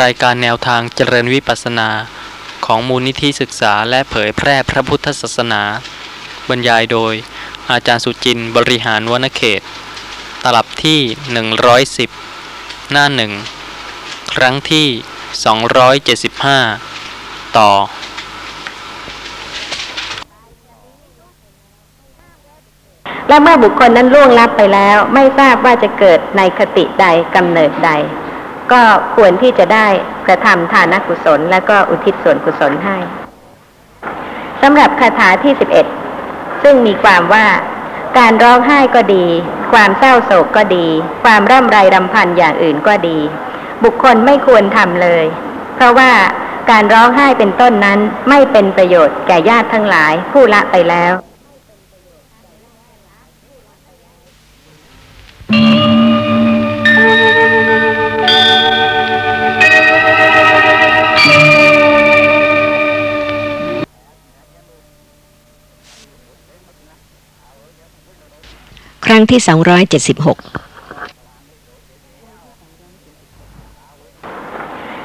รายการแนวทางเจริญวิปัสสนา ของมูลนิธิศึกษาและเผยแพร่พระพุทธศาสนา บรรยายโดย อาจารย์สุจินต์บริหารวนเขต ตลับที่ 110 หน้าหนึ่งครั้งที่ 275 ต่อ และเมื่อบุคคลนั้นล่วงลับไปแล้ว ไม่ทราบว่าจะเกิดในคติใดกำเนิดใด ก็ควรที่จะได้กระทำทานกุศล และก็อุทิศส่วนกุศลให้สำหรับคาถาที่สิบเอ็ดซึ่งมีความว่าการร้องไห้ก็ดี ความเศร้าโศกก็ดี ความร่ำไรรำพันอย่างอื่นก็ดี บุคคลไม่ควรทำเลย เพราะว่าการร้องไห้เป็นต้นนั้นไม่เป็นประโยชน์แก่ญาติทั้งหลายผู้ละไปแล้ว งที่ 276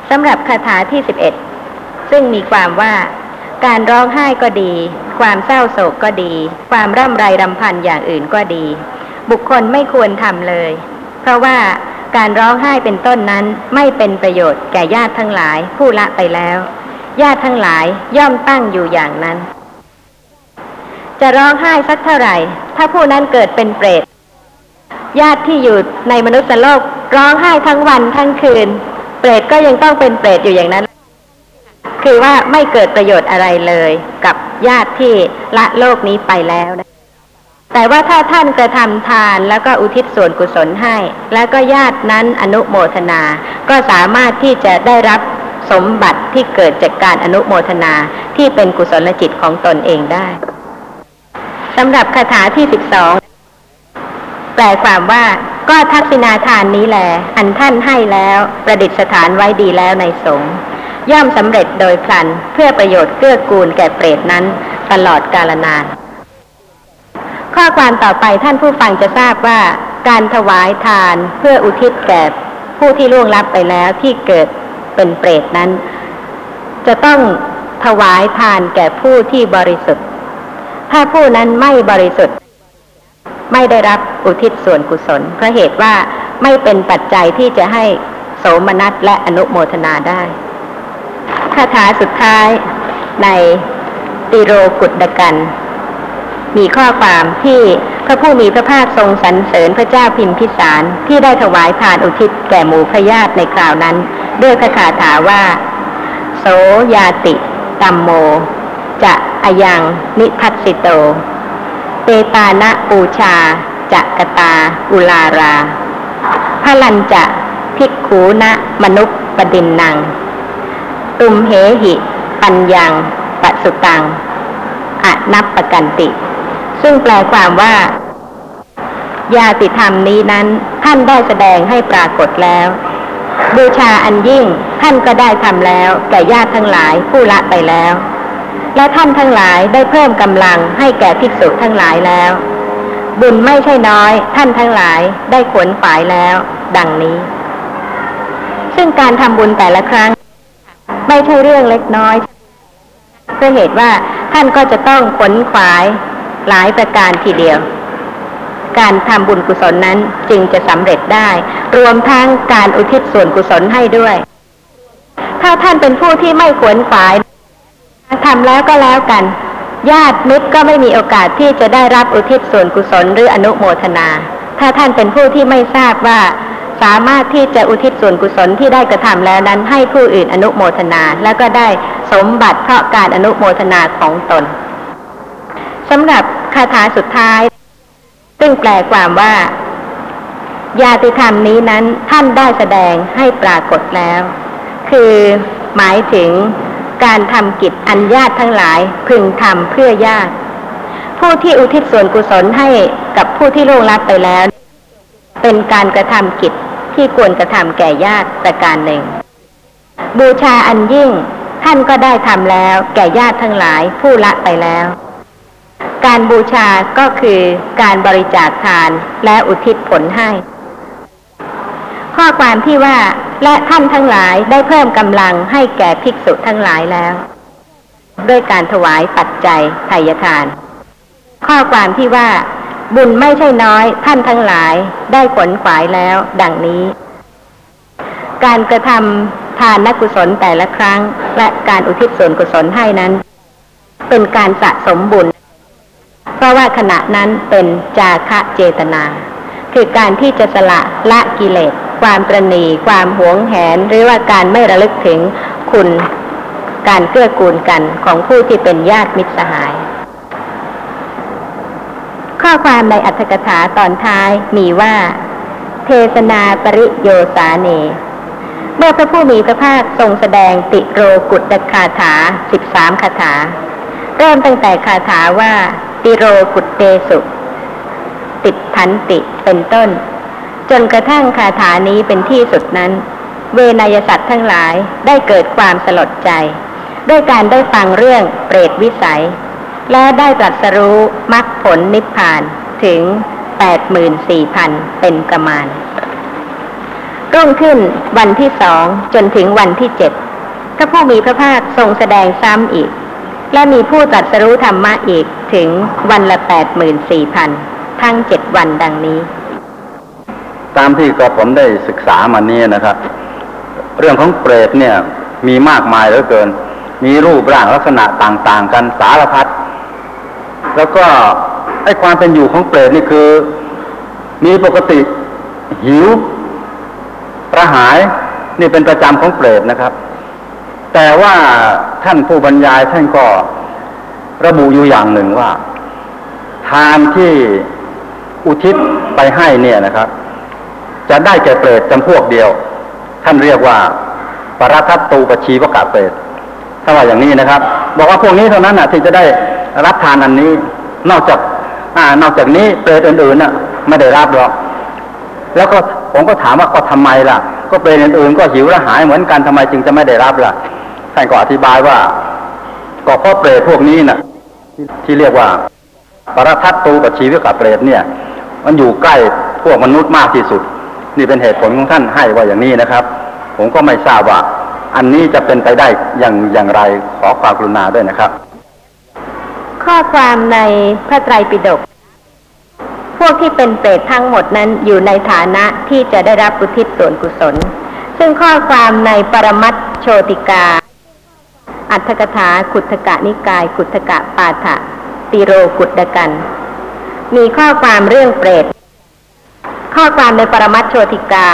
สำหรับคาถาที่สิบเอ็ดซึ่งมีความว่าการร้องไห้ก็ดี ความเศร้าโศกก็ดี ความร่ำไรรำพันอย่างอื่นก็ดี บุคคลไม่ควรทำเลย เพราะว่าการร้องไห้เป็นต้นนั้นไม่เป็นประโยชน์แก่ญาติทั้งหลายผู้ละไปแล้ว ญาติทั้งหลายย่อมตั้งอยู่อย่างนั้น จะร้องไห้สักเท่าไหร่ ถ้าผู้นั้นเกิดเป็นเปรต ญาติที่อยู่ในมนุษย์โลกร้องไห้ทั้งวันทั้งคืน เปรตก็ยังต้องเป็นเปรตอยู่อย่างนั้น คือว่าไม่เกิดประโยชน์อะไรเลยกับญาติที่ละโลกนี้ไปแล้วนะแต่ว่าถ้าท่านกระทำทานแล้วก็อุทิศส่วนกุศลให้ แล้วก็ญาตินั้นอนุโมทนา ก็สามารถที่จะได้รับสมบัติที่เกิดจากการอนุโมทนาที่เป็นกุศลจิตของตนเองได้สำหรับคาถาที่สิบสอง แปลความว่าก็ทักษิณาทานนี้แหลอันท่านให้แล้วประดิษฐานไว้ดีแล้วในสงฆ์ย่อมสำเร็จโดยพลันเพื่อประโยชน์เกื้อกูลแก่เปรตนั้นตลอดกาลนาน ข้อความต่อไปท่านผู้ฟังจะทราบว่าการถวายทานเพื่ออุทิศแก่ผู้ที่ล่วงลับไปแล้วที่เกิดเป็นเปรตนั้น จะต้องถวายทานแก่ผู้ที่บริสุทธิ์ ถ้าผู้นั้นไม่บริสุทธิ์ ไม่ได้รับอุทิศส่วนกุศลเพราะเหตุว่าไม่เป็นปัจจัยที่จะให้โสมนัสและอนุโมทนาได้คาถาสุดท้ายในติโรกุดกัน มีข้อความที่พระผู้มีพระภาคทรงสรรเสริญพระเจ้าพิมพิสารที่ได้ถวายทานอุทิศแก่หมู่พญาติในคราวนั้น ด้วยพระคาถาว่า โสยาติตัมโม จะอายังนิทัสสิโต เตตานะปูชาจะกตาอุลาราพลันจะภิกขูนะมนุษย์ปดินนังตุมเหหิ ปัญญังปสุตังอนับปกันติ ซึ่งแปลความว่า ญาติธรรมนี้นั้น ท่านได้แสดงให้ปรากฏแล้ว บูชาอันยิ่งท่านก็ได้ทำแล้วแก่ญาติทั้งหลายผู้ละไปแล้ว และท่านทั้งหลายได้เพิ่มกำลังให้แก่ภิกษุทั้งหลายแล้ว บุญไม่ใช่น้อยท่านทั้งหลายได้ขวนฝายแล้ว ดังนี้ ซึ่งการทำบุญแต่ละครั้ง ไม่ใช่เรื่องเล็กน้อยเพื่อเหตุว่าท่านก็จะต้องขนขวายหลายประการทีเดียว การทำบุญกุศลนั้นจึงจะสำเร็จได้ รวมทั้งการอุทิศส่วนกุศลให้ด้วย ถ้าท่านเป็นผู้ที่ไม่ขวนขวาย ทำแล้วก็แล้วกัน ญาติมิตรก็ไม่มีโอกาสที่จะได้รับอุทิศส่วนกุศลหรืออนุโมทนา ถ้าท่านเป็นผู้ที่ไม่ทราบว่าสามารถที่จะอุทิศส่วนกุศลที่ได้กระทำแล้วนั้นให้ผู้อื่นอนุโมทนา แล้วก็ได้สมบัติเพราะการอนุโมทนาของตนสำหรับคาถาสุดท้าย ซึ่งแปลความว่า ญาติธรรมนี้นั้นท่านได้แสดงให้ปรากฏแล้ว คือหมายถึง การทำกิจอันญาติทั้งหลายพึงทำเพื่อญาติ ผู้ที่อุทิศส่วนกุศลให้กับผู้ที่ล่วงลับไปแล้ว เป็นการกระทำกิจที่ควรกระทำแก่ญาติประการหนึ่ง บูชาอันยิ่งท่านก็ได้ทำแล้วแก่ญาติทั้งหลายผู้ละไปแล้ว การบูชาก็คือการบริจาคทานและอุทิศผลให้ ข้อความที่ว่า และท่านทั้งหลายได้เพิ่มกำลังให้แก่ภิกษุทั้งหลายแล้ว ด้วยการถวายปัจจัยไทยทาน ข้อความที่ว่า บุญไม่ใช่น้อย ท่านทั้งหลายได้ขนขวายแล้ว ดังนี้ การกระทำทานนักุศลแต่ละครั้ง และการอุทิศส่วนกุศลให้นั้น เป็นการสะสมบุญ เพราะว่าขณะนั้นเป็นจาคะเจตนา คือการที่จะสละละกิเลส ความตรณีความหวงแหน หรือว่าการไม่ระลึกถึงคุณการเกื้อกูลกันของผู้ที่เป็นญาติมิตรสหาย ข้อความในอัตถกถาตอนท้ายมีว่า เทศนาปริโยสาเน เมื่อพระผู้มีพระภาคทรงแสดงติโรกุตคาถาสิบสามคาถา เริ่มตั้งแต่คาถาว่า ติโรกุตเตสุ ติดทันติเป็นต้น จนกระทั่งคาถานี้เป็นที่สุดนั้น เวนยสัตว์ทั้งหลายได้เกิดความสลดใจ ด้วยการได้ฟังเรื่องเปรตวิสัย และได้ตรัสรู้มรรคผลนิพพานถึง 84,000 เป็นประมาณ รุ่งขึ้นวันที่สองจนถึงวันที่เจ็ดพระผู้มีพระภาคทรงแสดงซ้ำอีก และมีผู้ตรัสรู้ธรรมะอีกถึงวันละ 84,000 ทั้งเจ็ดวันดังนี้ ตามที่กระผมได้ศึกษามานี้นะครับ เรื่องของเปรตเนี่ยมีมากมายเหลือเกิน มีรูปร่างลักษณะต่าง ๆ กันสารพัดแล้วก็ไอ้ความเป็นอยู่ของเปรตนี่คือ มีปกติหิวกระหายนี่เป็นประจำของเปรตนะครับ แต่ว่าท่านผู้บรรยายท่านก็ระบุอยู่อย่างหนึ่งว่า ทานที่อุทิศไปให้เนี่ยนะครับ จะได้แก่เปรตจำพวกเดียว ท่านเรียกว่าปรัทัตตูปชีวกะเปรตถ้าว่าอย่างนี้นะครับ บอกว่าพวกนี้เท่านั้นนะที่จะได้รับทานอันนี้ นอกจากอ่านอกจากนี้เปรตอื่นๆน่ะ ไม่ได้รับหรอก แล้วก็ผมก็ถามว่าก็ทำไมล่ะ ก็เปรตอื่นๆก็หิวและหายเหมือนกันทำไมจึงจะไม่ได้รับล่ะท่านก็อธิบายว่าก็เพราะเปรตพวกนี้น่ะที่ที่เรียกว่าปรทัตตูกับชีวิตกับเปรตเนี่ย มันอยู่ใกล้พวกมนุษย์มากที่สุด นี่เป็นเหตุผลของท่านให้ว่าอย่างนี้นะครับ ผมก็ไม่ทราบว่า อันนี้จะเป็นไปได้อย่างอย่างไรขอความกรุณาด้วยนะครับ ข้อความในพระไตรปิฎกพวกที่เป็นเปรตทั้งหมดนั้นอยู่ในฐานะที่จะได้รับอุทิศส่วนกุศล ซึ่งข้อความในปรมัตโชติกา อัตถกถาขุทกะนิกาย ขุทกะปาฐะติโรกุตดกัน มีข้อความเรื่องเปรต ข้อความในปรมัตโชติกา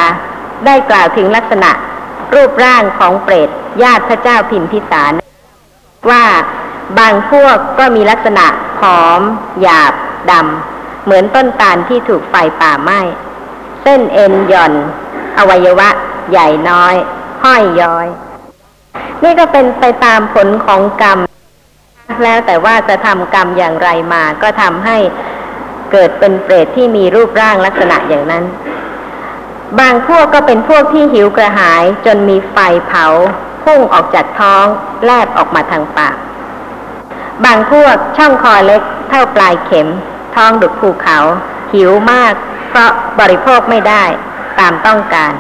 ได้กล่าวถึงลักษณะ รูปร่างของเปรตญาติพระเจ้าพิมพิสาร ว่าบางพวกก็มีลักษณะผอม หยาบดำเหมือนต้นตาลที่ถูกไฟป่าไหม้เส้นเอ็นหย่อน อวัยวะ ใหญ่น้อย ห้อยย้อย นี่ก็เป็นไปตามผลของกรรม แล้วแต่ว่าจะทำกรรมอย่างไรมาก็ทำให้ เกิดเป็นเปรตที่มีรูปร่างลักษณะอย่างนั้น บางพวกก็เป็นพวกที่หิวกระหายจนมีไฟเผา พุ่งออกจากท้องแลบออกมาทางปาก บางพวกช่องคอเล็ก เท่าปลายเข็ม ท้องดุดภูเขา หิวมาก เพราะบริโภคไม่ได้ตามต้องการ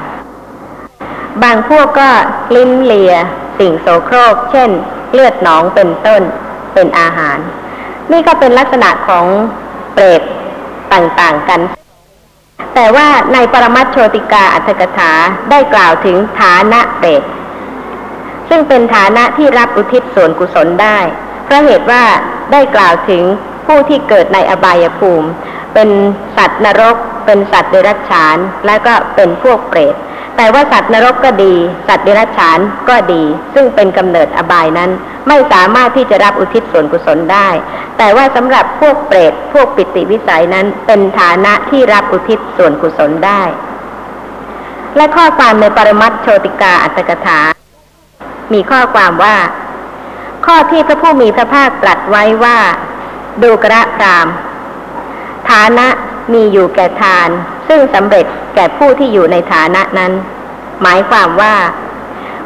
บางพวกก็ลิ้นเลีย สิ่งโสโครก เช่น เลือดหนองเป็นต้นเป็นอาหาร นี่ก็เป็นลักษณะของ เปรตต่างๆกัน แต่ว่าในปรมัตโชติกาอัตถกถาได้กล่าวถึงฐานะเปรตซึ่งเป็นฐานะที่รับอุทิศส่วนกุศลได้ เพราะเหตุว่าได้กล่าวถึงผู้ที่เกิดในอบายภูมิ เป็นสัตว์นรก เป็นสัตว์เดรัจฉาน และก็เป็นพวกเปรต แต่ว่าสัตว์นรกก็ดี สัตว์เดรัจฉานก็ดี ซึ่งเป็นกำเนิดอบายนั้น ไม่สามารถที่จะรับอุทิศส่วนกุศลได้ แต่ว่าสำหรับพวกเปรตพวกปิติวิสัยนั้นเป็นฐานะที่รับอุทิศส่วนกุศลได้ และข้อความในปรมัตโชติกาอัตถกถา มีข้อความว่า ข้อที่พระผู้มีพระภาคตรัสไว้ว่า ดูกระพรามฐานะมีอยู่แก่ทาน ซึ่งสำเร็จ แก่ผู้ที่อยู่ในฐานะนั้น หมายความว่า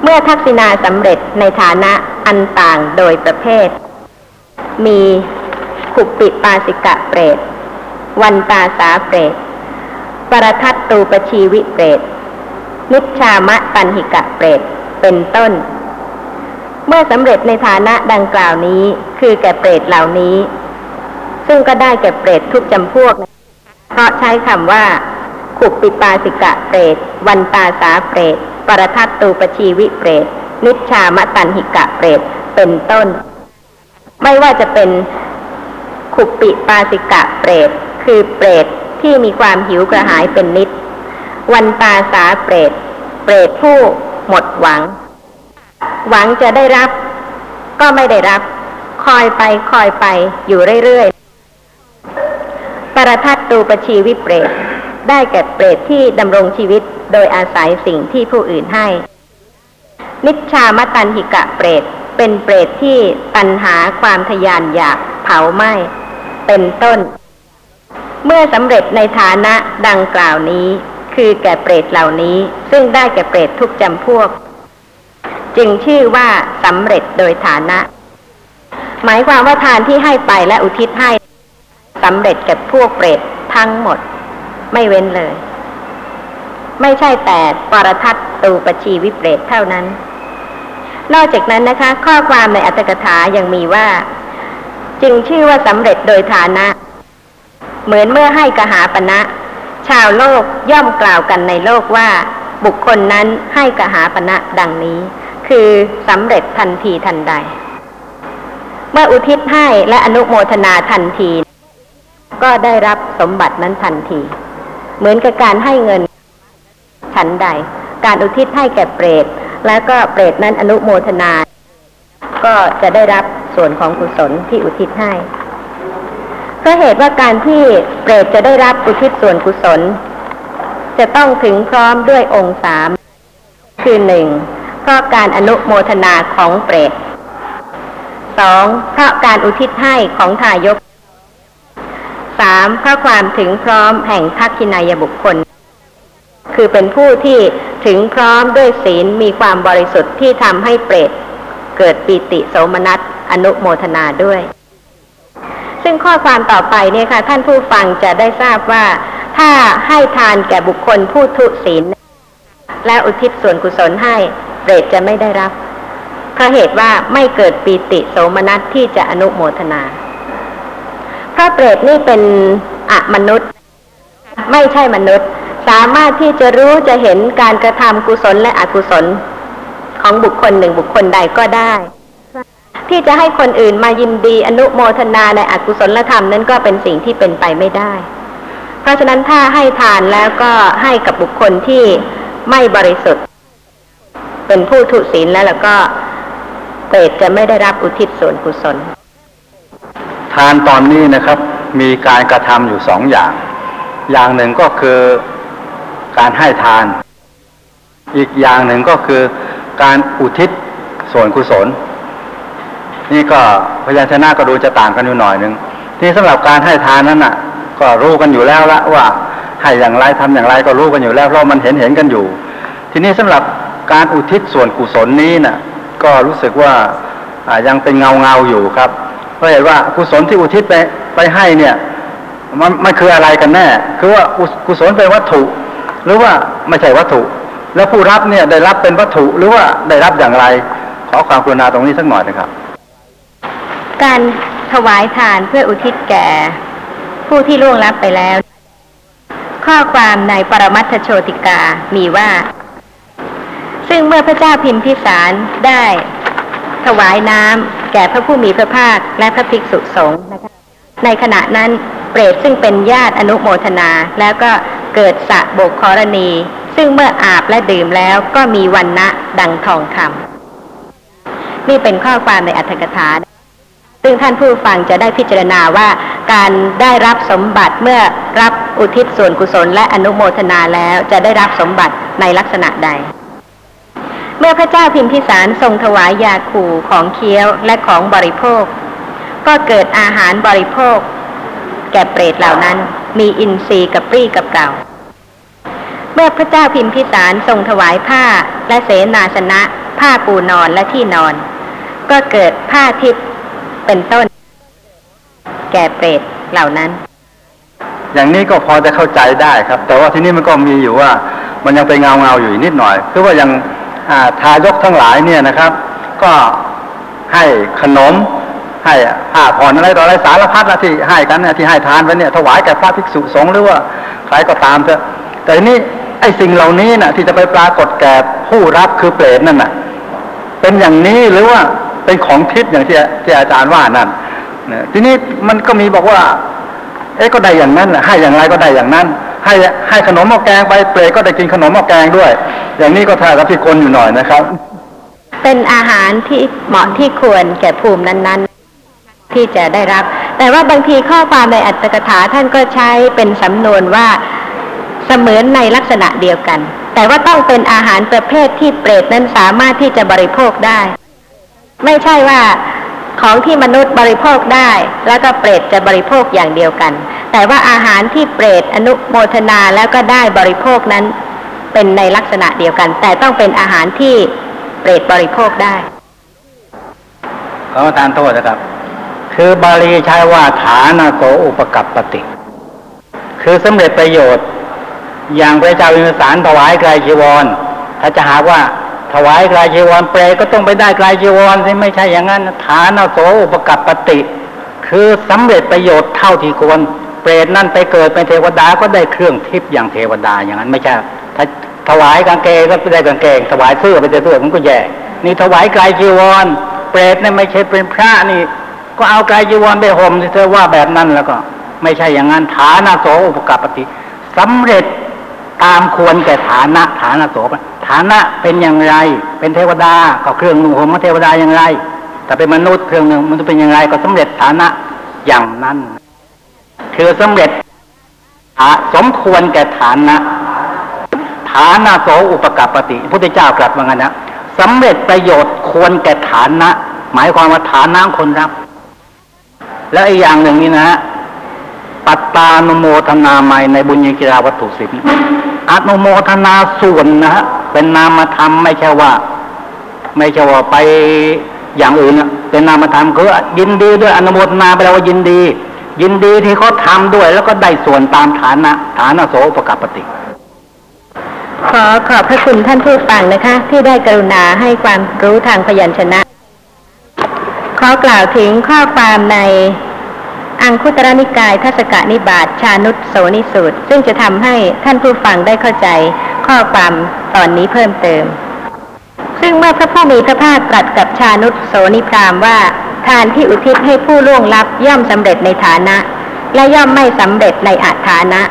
เมื่อทักษิณาสำเร็จในฐานะอันต่างโดยประเภท มีขุปปิปาสิกะเปรต วันตาสาเปรต ปรทัตตูปชีวิเปรต นิชชามะตันหิกะเปรต เป็นต้น เมื่อสำเร็จในฐานะดังกล่าวนี้ คือแก่เปรตเหล่านี้ ซึ่งก็ได้แก่เปรตทุกจำพวก เพราะใช้คำว่า ขุปิปาสิกะเปรต วันตาสาเปรต ปรทัตตูปชีวิเปรต นิชชามตันหิกะเปรต เป็นต้น ไม่ว่าจะเป็นขุปปิปาสิกะเปรต คือเปรตที่มีความหิวกระหายเป็นนิด วันตาสาเปรต เปรตผู้หมดหวัง หวังจะได้รับ ก็ไม่ได้รับ คอยไปคอยไปอยู่เรื่อยๆ ปรทัตตูปชีวิเปรต ได้แก่เปรตที่ดำรงชีวิตโดยอาศัยสิ่งที่ผู้อื่นให้ นิชามตันหิกะเปรต เป็นเปรตที่ตันหาความทยานอยากเผาไหม้ เป็นต้น เมื่อสำเร็จในฐานะดังกล่าวนี้ คือแก่เปรตเหล่านี้ ซึ่งได้แก่เปรตทุกจำพวก จึงชื่อว่าสำเร็จโดยฐานะ หมายความว่าทานที่ให้ไปและอุทิศให้สำเร็จแก่พวกเปรตทั้งหมด ไม่เว้นเลย ไม่ใช่แต่ปรทัตตูปชีวิเปรตเท่านั้น นอกจากนั้นนะคะ ข้อความในอัตถกถายังมีว่า จึงชื่อว่าสำเร็จโดยฐานะ เหมือนเมื่อให้กหาปณะชาวโลกย่อมกล่าวกันในโลกว่า บุคคลนั้นให้กหาปณะดังนี้ คือสำเร็จทันทีทันใด เมื่ออุทิศให้และอนุโมทนาทันที ก็ได้รับสมบัตินั้นทันที เหมือนกับการให้เงินฉันใด การอุทิศให้แก่เปรต แล้วก็เปรตนั้นอนุโมทนา ก็จะได้รับส่วนของกุศลที่อุทิศให้เพราะเหตุว่าการที่เปรตจะได้รับอุทิศส่วนกุศล จะต้องถึงพร้อมด้วยองค์สามคือหนึ่งเพราะการอนุโมทนาของเปรตสองเพราะการอุทิศให้ของทายก สามเพราะความถึงพร้อมแห่งทักขินายบุคคล คือเป็นผู้ที่ถึงพร้อมด้วยศีลมีความบริสุทธิ์ที่ทำให้เปรตเกิดปีติโสมนัสอนุโมทนาด้วย ซึ่งข้อความต่อไปเนี่ยค่ะ ท่านผู้ฟังจะได้ทราบว่า ถ้าให้ทานแก่บุคคลผู้ทุศีล และอุทิศส่วนกุศลให้เปรตจะไม่ได้รับเพราะเหตุว่าไม่เกิดปีติโสมนัสที่จะอนุโมทนา พราะเปรตนี่เป็นอะมนุษย์ ไม่ใช่มนุษย์ สามารถที่จะรู้จะเห็นการกระทำกุศลและอกุศล ของบุคคลหนึ่งบุคคลใดก็ได้ ที่จะให้คนอื่นมายินดีอนุโมทนาในอกุศลธรรมนั้นก็เป็นสิ่งที่เป็นไปไม่ได้ เพราะฉะนั้นถ้าให้ทานแล้วก็ให้กับบุคคลที่ไม่บริสุทธิ์ เป็นผู้ทุศีลแล้วแล้วก็เปรตจะไม่ได้รับอุทิศส่วนกุศล ทานตอนนี้นะครับ มีการกระทำอยู่สองอย่าง อย่างหนึ่งก็คือการให้ทาน อีกอย่างหนึ่งก็คือการอุทิศส่วนกุศล นี่ก็พยัญชนะก็ดูจะต่างกันอยู่หน่อยหนึ่งที่สำหรับการให้ทานนั้นน่ะ ก็รู้กันอยู่แล้วละว่าให้อย่างไรทำอย่างไรก็รู้กันอยู่แล้วเพราะมันเห็นเห็นกันอยู่ ทีนี้สำหรับการอุทิศส่วนกุศลนี้น่ะก็รู้สึกว่ายังเป็นเงาเงาอยู่ครับ เพราะเห็นว่ากุศลที่อุทิศไปไปให้เนี่ย มันมันคืออะไรกันแน่ คือว่ากุกุศลเป็นวัตถุ หรือว่าไม่ใช่วัตถุ แล้วผู้รับเนี่ยได้รับเป็นวัตถุหรือว่าได้รับอย่างไร ขอความกรุณาตรงนี้สักหน่อยนะครับ การถวายทานเพื่ออุทิศแก่ ผู้ที่ล่วงลับไปแล้ว ข้อความในปรมัตถโชติกามีว่า ซึ่งเมื่อพระเจ้าพิมพิสารได้ ถวายน้ำแก่พระผู้มีพระภาคและพระภิกษุสงฆ์นะคะในขณะนั้นเปรตซึ่งเป็นญาติอนุโมทนา แล้วก็เกิดสะโบกครณี ซึ่งเมื่ออาบและดื่มแล้วก็มีวันนะดังทองคำนี่เป็นข้อความในอัตถกถา ซึ่งท่านผู้ฟังจะได้พิจารณาว่าการได้รับสมบัติเมื่อรับอุทิศส่วนกุศลและอนุโมทนาแล้วจะได้รับสมบัติในลักษณะใด เมื่อพระเจ้าพิมพิสารทรงถวายยาคูของเคี้ยวและของบริโภค ก็เกิดอาหารบริโภค แก่เปรตเหล่านั้นมีอินทรีย์กับปรี้กับเก่า เมื่อพระเจ้าพิมพิสารทรงถวายผ้าและเสนาสนะ ผ้าปูนอนและที่นอน ก็เกิดผ้าทิพย์เป็นต้น แก่เปรตเหล่านั้น อย่างนี้ก็พอจะเข้าใจได้ครับ แต่ว่าที่นี่มันก็มีอยู่ว่า มันยังเป็นเงาเงาอยู่นิดหน่อย คือว่ายัง ทายกทั้งหลายเนี่ยนะครับ ก็ให้ขนม ให้ผ้าผ่อนอะไรต่ออะไรสารพัดนะที่ให้กันเนี่ยที่ให้ทานไปเนี่ยถวายแก่พระภิกษุสงฆ์หรือว่าใครก็ตามเถอะแต่นี้ไอ้สิ่งเหล่านี้น่ะที่จะไปปรากฏแก่ผู้รับคือเปรตนั่นน่ะเป็นอย่างนี้หรือว่าเป็นของทิพย์อย่างที่ที่อาจารย์ว่านั่นทีนี้มันก็มีบอกว่า เอ๊ะก็ได้อย่างนั้นแหละให้อย่างไรก็ได้อย่างนั้น ให้ให้ขนมหม้อแกงไปเปรตก็ได้กินขนมหม้อแกงด้วย อย่างนี้ก็ท่ากับที่คนอยู่หน่อยนะครับ เป็นอาหารที่เหมาะที่ควรแก่ภูมินั้น ๆ ที่จะได้รับ แต่ว่าบางทีข้อความในอัตถกถาท่านก็ใช้เป็นสำนวนว่าเสมือนในลักษณะเดียวกัน แต่ว่าต้องเป็นอาหารประเภทที่เปรตนั้นสามารถที่จะบริโภคได้ ไม่ใช่ว่าของที่มนุษย์บริโภคได้ แล้วก็เปรตจะบริโภคอย่างเดียวกัน แต่ว่าอาหารที่เปรตอนุโมทนาแล้วก็ได้บริโภคนั้น เป็นในลักษณะเดียวกัน แต่ต้องเป็นอาหารที่เปรตบริโภคได้ขอประทานโทษนะครับ คือบาลีใช้ว่าฐานาโสอุปกัปปติ คือสำเร็จประโยชน์ อย่างพระเจ้าวิมสารถวายไกรจีวร ถ้าจะหากว่าถวายไกรจีวรเปรก็ต้องไปได้ไกรจีวรที่ไม่ใช่อย่างนั้นฐานาโสอุปกัปปติ คือสำเร็จประโยชน์เท่าที่ควร เปรตนั่นไปเกิดเป็นเทวดาก็ได้เครื่องทิพย์อย่างเทวดาอย่างนั้นไม่ใช่ถ้าถวายกางเกงก็ไม่ได้กางเกงถวายเสื้อไปเสื้อมันก็แย่นี่ถวายไกรจีวร เปรตเนี่ยไม่ใช่เป็นพระนี่ ก็เอาไกรจีวรไปห่มที่เธอว่าแบบนั้นแล้วก็ ไม่ใช่อย่างนั้นฐานะโสอุปการปฏิสำเร็จตามควรแก่ฐานะฐานะโสฐานะเป็นอย่างไร เป็นเทวดาก็เครื่องนุ่งห่มของเทวดาอย่างไรแต่เป็นมนุษย์เครื่องหนึ่งมันจะเป็นอย่างไรก็สำเร็จฐานะอย่างนั้น คือสำเร็จฐาสมควรแก่ฐานะฐานะโสอุปการปฏิพุทธเจ้ากลับว่างั้นนะสำเร็จประโยชน์ควรแก่ฐานะหมายความว่าฐานะคนรับ แล้วอีกอย่างหนึ่งนี่นะฮะปัตตานุโมทนาใหม่ในบุญญกิราวัตถุสิบอนุโมทนาส่วนนะฮะเป็นนามธรรมไม่ใช่ว่า ไม่ใช่ว่าไปอย่างอื่นนะเป็นนามธรรมคือยินดีด้วยอนุโมทนาไปแล้วว่ายินดี ยินดีที่เขาทำด้วย แล้วก็ได้ส่วนตามฐานะฐานะโสอุปการปฏิขอขอบพระคุณท่านผู้ฟังนะคะ ที่ได้กรุณาให้ความรู้ทางพยัญชนะ ขอกล่าวถึงข้อความในอังคุตรนิกายทัศกนิบาตชานุตโสนิสูตร ซึ่งจะทำให้ท่านผู้ฟังได้เข้าใจข้อความตอนนี้เพิ่มเติม ซึ่งเมื่อพระผู้มีพระภาคตรัสกับชานุตโสนิพรามว่า ทานที่อุทิศให้ผู้ล่วงลับย่อมสำเร็จในฐานะ และย่อมไม่สำเร็จในอาฐานะ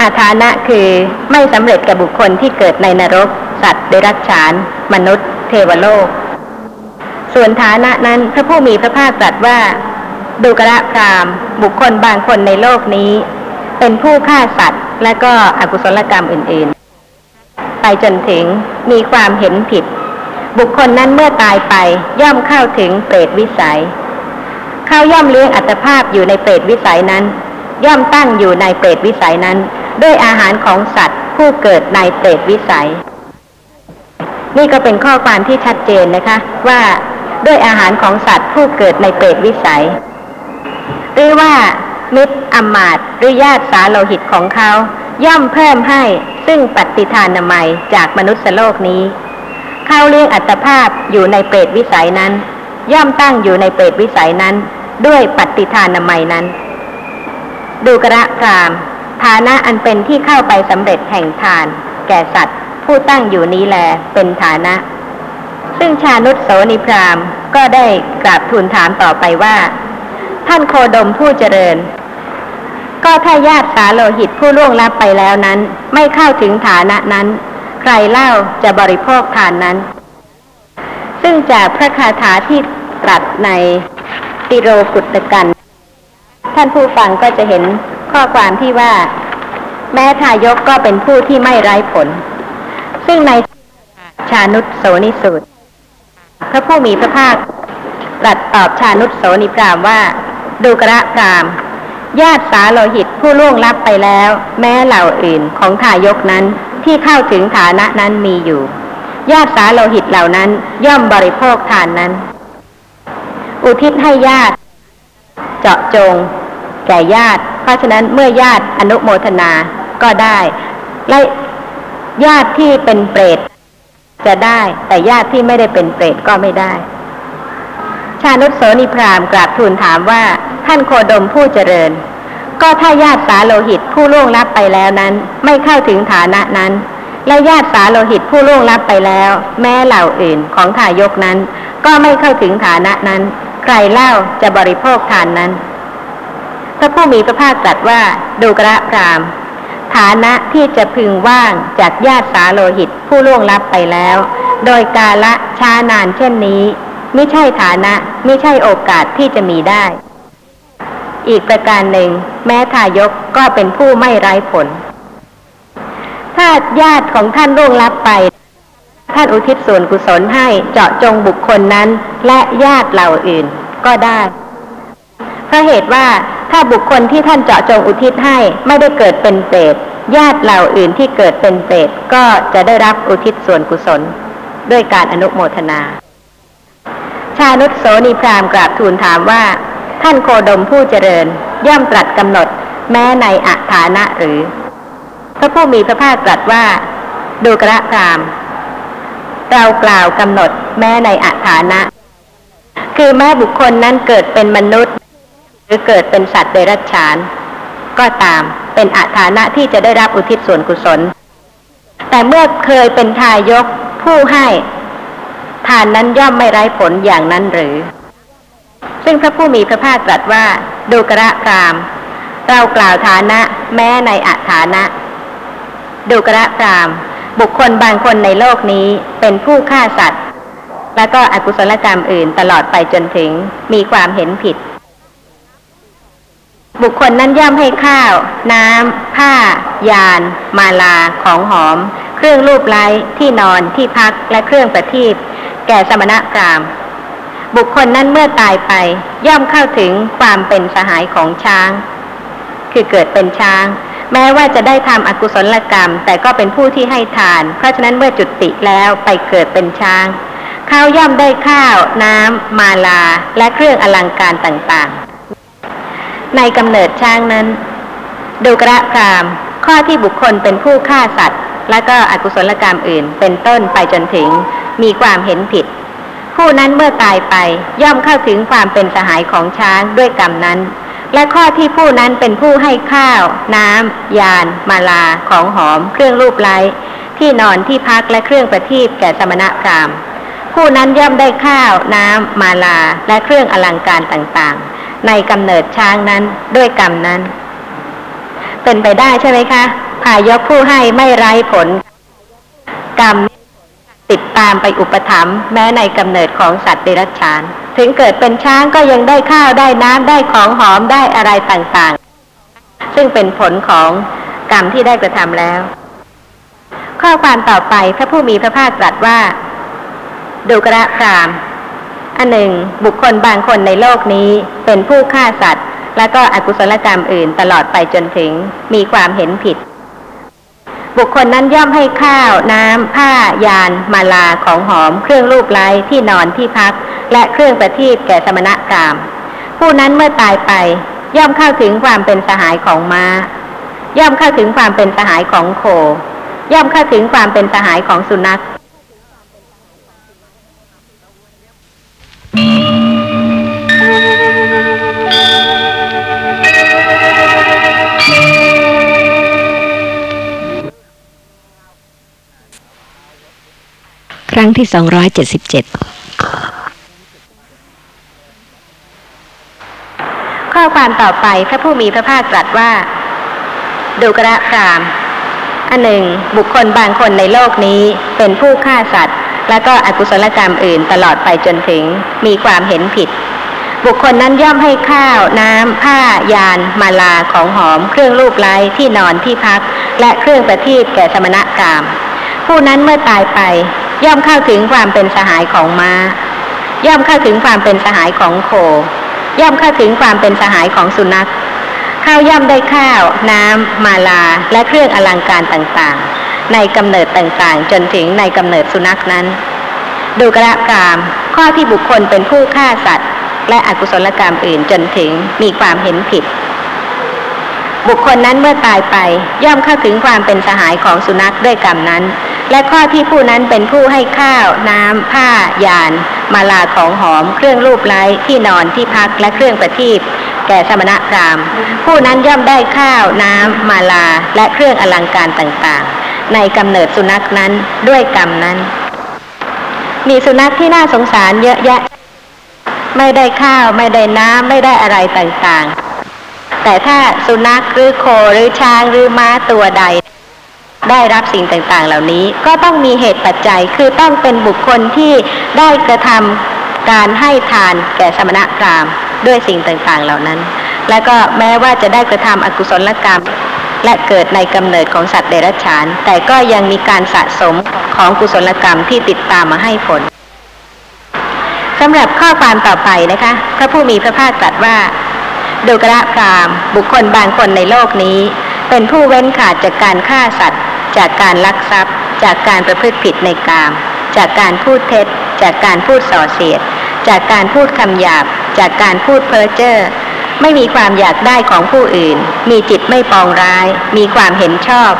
อาฐานะคือไม่สำเร็จกับบุคคลที่เกิดในนรก สัตว์เดรัจฉาน มนุษย์ เทวโลก ส่วนฐานะนั้นพระผู้มีพระภาคตรัสว่า ดูกระพรามบุคคลบางคนในโลกนี้ เป็นผู้ฆ่าสัตว์ และก็อกุศลกรรมอื่นๆ ไปจนถึงมีความเห็นผิด บุคคลนั้นเมื่อตายไปย่อมเข้าถึงเปรตวิสัย เข้าย่อมเลี้ยงอัตภาพอยู่ในเปรตวิสัยนั้น ย่อมตั้งอยู่ในเปรตวิสัยนั้น ด้วยอาหารของสัตว์ ผู้เกิดในเปรตวิสัย นี่ก็เป็นข้อความที่ชัดเจนนะคะ ว่าด้วยอาหารของสัตว์ ผู้เกิดในเปรตวิสัย หรือว่ามิตรอำมาตหรือญาติสาโลหิตของเขา ย่อมเพิ่มให้ซึ่งปฏิทานนามัยจากมนุษย์โลกนี้ เข้าเลี้ยงอัตภาพอยู่ในเปรตวิสัยนั้น ย่อมตั้งอยู่ในเปรตวิสัยนั้น ด้วยปฏิทานนามัยนั้น ดูกระพรามฐานะอันเป็นที่เข้าไปสำเร็จแห่งทาน แก่สัตว์ ผู้ตั้งอยู่นี้แลเป็นฐานะ ซึ่งชานุตโสนิพรามก็ได้กราบทูลถามต่อไปว่า ท่านโคดมผู้เจริญ ก็ถ้าญาติสาโลหิตผู้ล่วงลับไปแล้วนั้น ไม่เข้าถึงฐานะนั้น ใครเล่าจะบริโภคทานนั้น ซึ่งจากพระคาถาที่ตรัสในติโรกุตกัน ท่านผู้ฟังก็จะเห็นข้อความที่ว่า แม้ทายกก็เป็นผู้ที่ไม่ไร้ผล ซึ่งในชานุตโสนิสูตรพระผู้มีพระภาคตรัสตอบชานุตโสนิพรามว่า ดูกระพรามญาติสาโลหิตผู้ล่วงลับไปแล้ว แม้เหล่าอื่นของทายกนั้น ที่เข้าถึงฐานะนั้นมีอยู่ญาติสาโลหิตเหล่านั้น ย่อมบริโภคทานนั้น อุทิศให้ญาติ เจาะจง แก่ญาติ เพราะฉะนั้นเมื่อญาติอนุโมทนาก็ได้และญาติที่เป็นเปรตจะได้ แต่ญาติที่ไม่ได้เป็นเปรตก็ไม่ได้ ชานุสโสนิพรามกราบทูลถามว่าท่านโคดมผู้เจริญ ก็ถ้าญาติสาโลหิตผู้ล่วงลับไปแล้วนั้น ไม่เข้าถึงฐานะนั้น และญาติสาโลหิตผู้ล่วงลับไปแล้ว แม้เหล่าอื่นของทายกนั้น ก็ไม่เข้าถึงฐานะนั้น ใครเล่าจะบริโภคทานนั้นพระผู้มีพระภาคตรัสว่าดูกระพรามฐานะที่จะพึงว่างจากญาติสาโลหิตผู้ล่วงลับไปแล้ว โดยกาละช้านานเช่นนี้ ไม่ใช่ฐานะไม่ใช่โอกาสที่จะมีได้ อีกประการหนึ่ง แม้ทายกก็เป็นผู้ไม่ไร้ผล ถ้าญาติของท่านล่วงลับไป ท่านอุทิศส่วนกุศลให้เจาะจงบุคคลนั้น และญาติเหล่าอื่นก็ได้เพราะเหตุว่าถ้าบุคคลที่ท่านเจาะจงอุทิศให้ไม่ได้เกิดเป็นเปรตญาติเหล่าอื่นที่เกิดเป็นเปรตก็จะได้รับอุทิศส่วนกุศล ด้วยการอนุโมทนา ชานุสโสนีพรามกราบทูลถามว่า ท่านโคดมผู้เจริญ ย่อมตรัสกำหนด แม้ในอัฐานะหรือ พระผู้มีพระภาคตรัสว่า ดูกระพรามเรากล่าวกำหนดแม้ในอัฐานะ คือแม้บุคคลนั้นเกิดเป็นมนุษย์ หรือเกิดเป็นสัตว์เดรัจฉาน ก็ตามเป็นอัฐานะที่จะได้รับอุทิศส่วนกุศล แต่เมื่อเคยเป็นทายกผู้ให้ ทานนั้นย่อมไม่ไร้ผลอย่างนั้นหรือ ซึ่งพระผู้มีพระภาคตรัสว่าดูกระพรามเรากล่าวฐานะแม้ในอัฐานะ ดูกระพรามบุคคลบางคนในโลกนี้เป็นผู้ฆ่าสัตว์ แล้วก็อกุศลกรรมอื่นตลอดไปจนถึงมีความเห็นผิด บุคคลนั้นย่อมให้ข้าว น้ำ ผ้า ยาน มาลา ของหอม เครื่องรูปไล้ที่นอนที่พักและเครื่องประทีปแก่สมณพราหมณ์ บุคคลนั้นเมื่อตายไปย่อมเข้าถึงความเป็นสหายของช้าง คือเกิดเป็นช้าง แม้ว่าจะได้ทำอกุศลกรรม แต่ก็เป็นผู้ที่ให้ทาน เพราะฉะนั้นเมื่อจุติแล้วไปเกิดเป็นช้างเขาย่อมได้ข้าว น้ำ มาลา และเครื่องอลังการต่างๆ ในกำเนิดช้างนั้น ดูกระพราม ข้อที่บุคคลเป็นผู้ฆ่าสัตว์ และก็อกุศลกรรมอื่น เป็นต้นไปจนถึงมีความเห็นผิด ผู้นั้นเมื่อตายไปย่อมเข้าถึงความเป็นสหายของช้างด้วยกรรมนั้น และข้อที่ผู้นั้นเป็นผู้ให้ข้าว น้ำยาน มาลา ของหอม เครื่องรูปไล้ที่นอนที่พักและเครื่องประทีปแก่สมณพราหมณ์ผู้นั้นย่อมได้ข้าว น้ำ มาลา และเครื่องอลังการต่างๆ ในกำเนิดช้างนั้นด้วยกรรมนั้น เป็นไปได้ใช่ไหมคะพายกผู้ให้ไม่ไร้ผล กรรม ติดตามไปอุปถัมภ์แม้ในกำเนิดของสัตว์เดรัจฉาน ถึงเกิดเป็นช้างก็ยังได้ข้าวได้น้ำได้ของหอมได้อะไรต่างๆ ซึ่งเป็นผลของกรรมที่ได้กระทำแล้ว ข้อความต่อไปพระผู้มีพระภาคตรัสว่า ดูกระพรามอันหนึ่ง บุคคลบางคนในโลกนี้เป็นผู้ฆ่าสัตว์ และก็อกุศลกรรมอื่นตลอดไปจนถึงมีความเห็นผิด บุคคลนั้นย่อมให้ข้าว น้ำ ผ้ายาน มาลาของหอม เครื่องรูปไล้ที่นอนที่พัก และเครื่องประทีปแก่สมณะกาม ผู้นั้นเมื่อตายไป ย่อมเข้าถึงความเป็นสหายของม้า ย่อมเข้าถึงความเป็นสหายของโค ย่อมเข้าถึงความเป็นสหายของสุนัข งที่ 277ข้อความต่อไปพระผู้มีพระภาคตรัสว่า ดูกระพรามอันหนึ่ง บุคคลบางคนในโลกนี้เป็นผู้ฆ่าสัตว์ และก็อกุศลกรรมอื่นตลอดไปจนถึงมีความเห็นผิด บุคคลนั้นย่อมให้ข้าว น้ำ ผ้า ยาน มาลาของหอม เครื่องรูปไล้ที่นอนที่พัก และเครื่องประทีปแก่สมณพราม ผู้นั้นเมื่อตายไป ย่อมเข้าถึงความเป็นสหายของม้า ย่อมเข้าถึงความเป็นสหายของโค ย่อมเข้าถึงความเป็นสหายของสุนัข ข้าวย่อมได้ข้าว น้ำ มาลา และเครื่องอลังการต่างๆ ในกำเนิดต่างๆ จนถึงในกำเนิดสุนัขนั้น ดูกระกราม ข้อที่บุคคลเป็นผู้ฆ่าสัตว์ และอกุศลกรรมอื่นจนถึงมีความเห็นผิดบุคคลนั้นเมื่อตายไปย่อมเข้าถึงความเป็นสหายของสุนัขด้วยกรรมนั้น และข้อที่ผู้นั้นเป็นผู้ให้ข้าว น้ำ ผ้ายาน มาลาของหอม เครื่องรูปไล้ที่นอนที่พักและเครื่องประทีปแก่สมณพราหมณ์ ผู้นั้นย่อมได้ข้าว น้ำ มาลา และเครื่องอลังการต่างๆ ในกำเนิดสุนัขนั้นด้วยกรรมนั้น มีสุนัขที่น่าสงสารเยอะแยะ ไม่ได้ข้าวไม่ได้น้ำไม่ได้อะไรต่างๆ แต่ถ้าสุนัขหรือโคหรือช้างหรือม้าตัวใด ได้รับสิ่งต่างๆ เหล่านี้ก็ต้องมีเหตุปัจจัยคือต้องเป็นบุคคลที่ได้กระทำการให้ทานแก่สมณพรามด้วยสิ่งต่างๆ เหล่านั้น และก็แม้ว่าจะได้กระทำอกุศลกรรม และเกิดในกำเนิดของสัตว์เดรัจฉาน แต่ก็ยังมีการสะสมของกุศลกรรมที่ติดตามมาให้ผลสำหรับข้อความต่อไปนะคะ พระผู้มีพระภาคตรัสว่าดูกระพรามบุคคลบางคนในโลกนี้ เป็นผู้เว้นขาดจากการฆ่าสัตว์ จากการลักทรัพย์ จากการประพฤติผิดในกาม จากการพูดเท็จ จากการพูดส่อเสียด จากการพูดคำหยาบ จากการพูดเพ้อเจ้อไม่มีความอยากได้ของผู้อื่น มีจิตไม่ปองร้าย มีความเห็นชอบ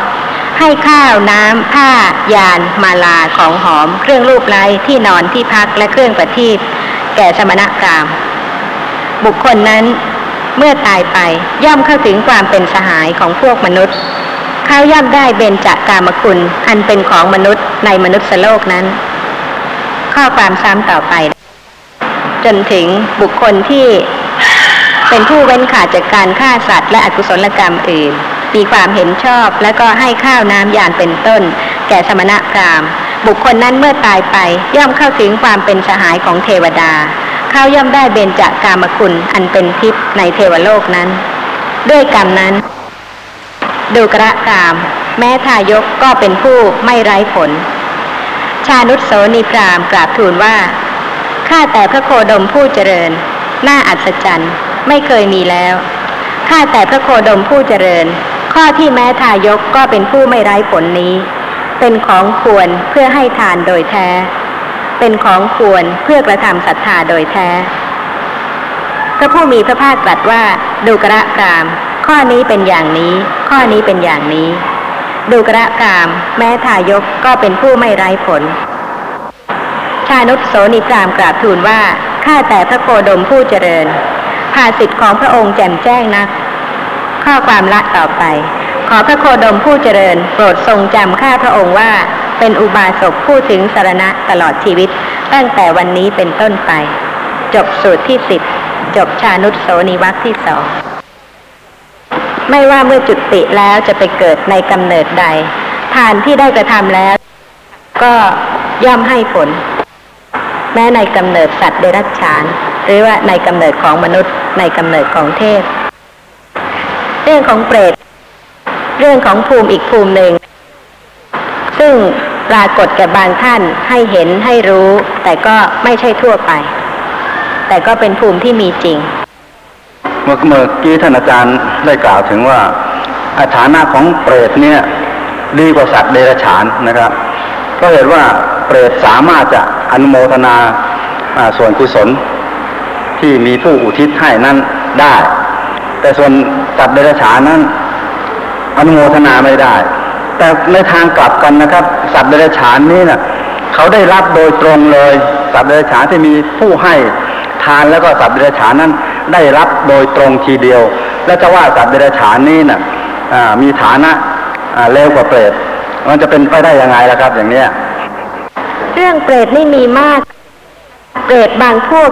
ให้ข้าวน้ำผ้า ยาน มาลาของหอม เครื่องรูปไล้ที่นอนที่พักและเครื่องประทีปแก่สมณพราหมณ์บุคคลนั้นเมื่อตายไปย่อมเข้าถึงความเป็นสหายของพวกมนุษย์ เขาย่อมได้เบญจากามคุณ อันเป็นของมนุษย์ในมนุษย์โลกนั้น ข้อความซ้ำต่อไป จนถึงบุคคลที่เป็นผู้เว้นขาดจากการฆ่าสัตว์ และอกุศลกรรมอื่น มีความเห็นชอบและก็ให้ข้าวน้ำยานเป็นต้น แก่สมณพราหมณ์ บุคคลนั้นเมื่อตายไปย่อมเข้าถึงความเป็นสหายของเทวดา เขาย่อมได้เบญจากามคุณอันเป็นทิพย์ในเทวโลกนั้น ด้วยกรรมนั้น ดูกระกาม แม้ทายกก็เป็นผู้ไม่ไร้ผล ชานุสโสนิพรามกราบทูลว่า ข้าแต่พระโคดมผู้เจริญ น่าอัศจรรย์ ไม่เคยมีแล้ว ข้าแต่พระโคดมผู้เจริญ ข้อที่แม้ทายกก็เป็นผู้ไม่ไร้ผลนี้ เป็นของควรเพื่อให้ทานโดยแท้ เป็นของควรเพื่อกระทำศรัทธาโดยแท้ พระผู้มีพระภาคตรัสว่าดูกระกามข้อนี้เป็นอย่างนี้ ข้อนี้เป็นอย่างนี้ ดูกระกาม แม้ทายกก็เป็นผู้ไม่ไร้ผล ชานุสโสนิพรามกราบทูลว่า ข้าแต่พระโคดมผู้เจริญ ภาสิทธิ์ของพระองค์แจ่มแจ้งนัก ข้อความละต่อไป ขอพระโคดมผู้เจริญ โปรดทรงจำข้าพระองค์ว่า เป็นอุบาสกผู้ถึงสารณะตลอดชีวิต ตั้งแต่วันนี้เป็นต้นไป จบสูตรที่สิบจบชานุสโสนิวัคที่สอง ไม่ว่าเมื่อจุติแล้วจะไปเกิดในกำเนิดใด ทานที่ได้กระทำแล้ว ก็ย่อมให้ผล แม้ในกำเนิดสัตว์เดรัจฉาน หรือว่าในกำเนิดของมนุษย์ในกำเนิดของเทพ เรื่องของเปรต เรื่องของภูมิอีกภูมิหนึ่ง ซึ่งปรากฏแก่บางท่านให้เห็นให้รู้ แต่ก็ไม่ใช่ทั่วไป แต่ก็เป็นภูมิที่มีจริง มื่อเมื่อกี้ท่านอาจารย์ได้กล่าวถึงว่าอาฐานะของเปรตเนี่ยดีกว่าสัตว์เดรัจฉานนะครับก็เห็นว่าเปรตสามารถจะอนุโมทนาส่วนกุศลที่มีผู้อุทิศให้นั้นได้ แต่ส่วนสัตว์เดรัจฉานนั้น อนุโมทนาไม่ได้ แต่ในทางกลับกันนะครับ สัตว์เดรัจฉานนี้นะ่ะเขาได้รับโดยตรงเลย สัตว์เดรัจฉานที่มีผู้ให้ทานแล้วก็สัตว์เดรัจฉานนั้น ได้รับโดยตรงทีเดียว และจะว่าสัตว์เดรัจฉานนี้นะ่ะมีฐานะเลวกว่าเปรตมันจะเป็นไปได้ยังไงล่ะครับ อย่างเนี้ยเรื่องเปรตนี่มีมาก เปรตบางพวก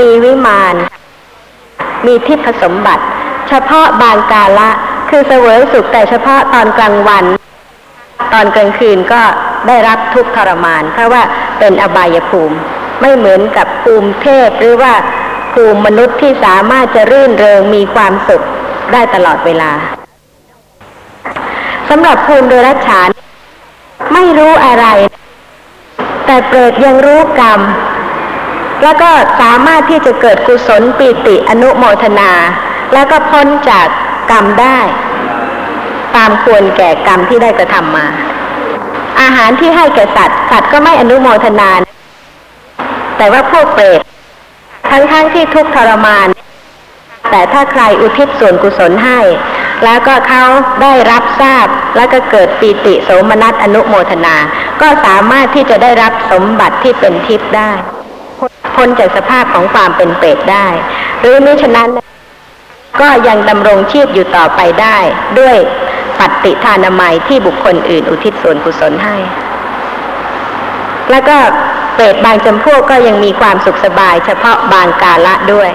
มีวิมาน มีทิพสมบัติ เฉพาะบางกาละ คือเสวยสุขแต่เฉพาะตอนกลางวัน ตอนกลางคืนก็ได้รับทุกข์ทรมาน เพราะว่าเป็นอบายภูมิ ไม่เหมือนกับภูมิเทพหรือว่า ภูมิมนุษย์ที่สามารถจะรื่นเริงมีความสุขได้ตลอดเวลาสำหรับภูมิเดรัจฉานไม่รู้อะไร แต่เปรตยังรู้กรรม แล้วก็สามารถที่จะเกิดกุศลปีติอนุโมทนา แล้วก็พ้นจากกรรมได้ ตามควรแก่กรรมที่ได้กระทำมา อาหารที่ให้แก่สัตว์สัตว์ก็ไม่อนุโมทนา แต่ว่าพวกเปรต ทั้งๆทที่ทุกทรมาน แต่ถ้าใครอุทิศส่วนกุศลให้ แล้วก็เขาได้รับทราบแล้วก็เกิดปีติโสมนัสอนุโมทนา ก็สามารถที่จะได้รับสมบัติที่เป็นทิพย์ได้ พ้นจากสภาพของความเป็นเปรตได้ หรือมิฉะนั้นก็ยังดำรงชีพอยู่ต่อไปได้ด้วยปฏิทานามัยที่บุคคลอื่นอุทิศส่วนกุศลให้ แล้วก็ เปรตบางจำพวกก็ยังมีความสุขสบายเฉพาะบางกาละด้วย